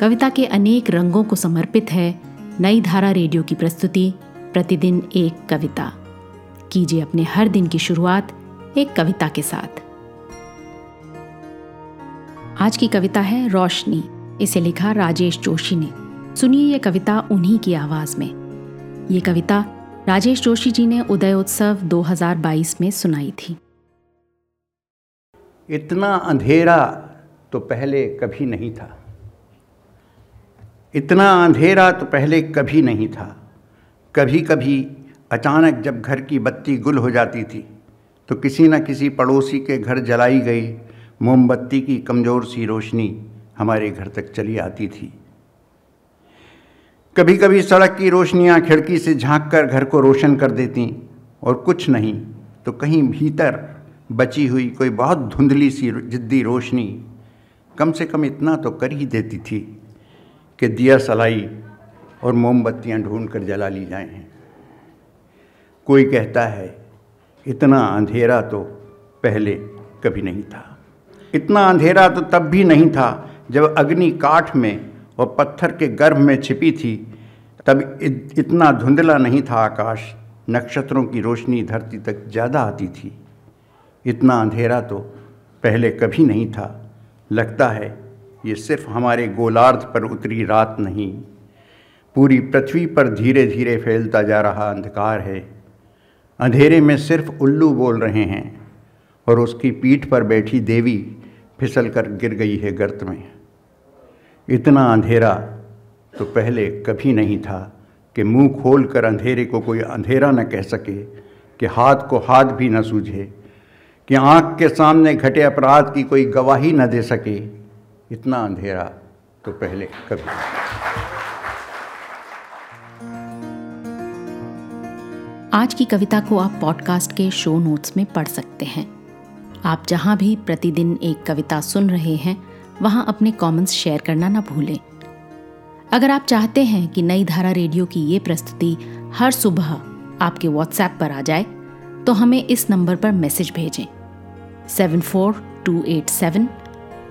कविता के अनेक रंगों को समर्पित है नई धारा रेडियो की प्रस्तुति, प्रतिदिन एक कविता। कीजिए अपने हर दिन की शुरुआत एक कविता के साथ। आज की कविता है रोशनी, इसे लिखा राजेश जोशी ने। सुनिए ये कविता उन्हीं की आवाज़ में। ये कविता राजेश जोशी जी ने उदय उत्सव 2022 में सुनाई थी। इतना अंधेरा तो पहले कभी नहीं था। इतना अंधेरा तो पहले कभी नहीं था। कभी कभी अचानक जब घर की बत्ती गुल हो जाती थी तो किसी न किसी पड़ोसी के घर जलाई गई मोमबत्ती की कमज़ोर सी रोशनी हमारे घर तक चली आती थी। कभी कभी सड़क की रोशनियाँ खिड़की से झाँक कर घर को रोशन कर देती और कुछ नहीं तो कहीं भीतर बची हुई कोई बहुत धुंधली सी जिद्दी रोशनी कम से कम इतना तो कर ही देती थी। कि दिया सलाई और मोमबत्तियाँ ढूंढ कर जला ली जाएँ कोई कहता है, इतना अंधेरा तो पहले कभी नहीं था। इतना अंधेरा तो तब भी नहीं था जब अग्नि काठ में और पत्थर के गर्भ में छिपी थी। तब इतना धुंधला नहीं था आकाश, नक्षत्रों की रोशनी धरती तक ज़्यादा आती थी। इतना अंधेरा तो पहले कभी नहीं था। लगता है ये सिर्फ़ हमारे गोलार्ध पर उतरी रात नहीं। पूरी पृथ्वी पर धीरे धीरे फैलता जा रहा अंधकार है। अंधेरे में सिर्फ़ उल्लू बोल रहे हैं और उसकी पीठ पर बैठी देवी फिसल कर गिर गई है गर्त में। इतना अंधेरा तो पहले कभी नहीं था कि मुँह खोल कर अंधेरे को कोई अंधेरा न कह सके, कि हाथ को हाथ भी न सूझे, कि आँख के सामने घटे अपराध की कोई गवाही न दे सके। इतना अंधेरा तो पहले कभी आज की कविता को आप पॉडकास्ट के शो नोट्स में पढ़ सकते हैं। आप जहाँ भी प्रतिदिन एक कविता सुन रहे हैं, वहाँ अपने कमेंट्स शेयर करना ना भूलें। अगर आप चाहते हैं कि नई धारा रेडियो की ये प्रस्तुति हर सुबह आपके व्हाट्सएप पर आ जाए तो हमें इस नंबर पर मैसेज भेजें। Seven four two eight seven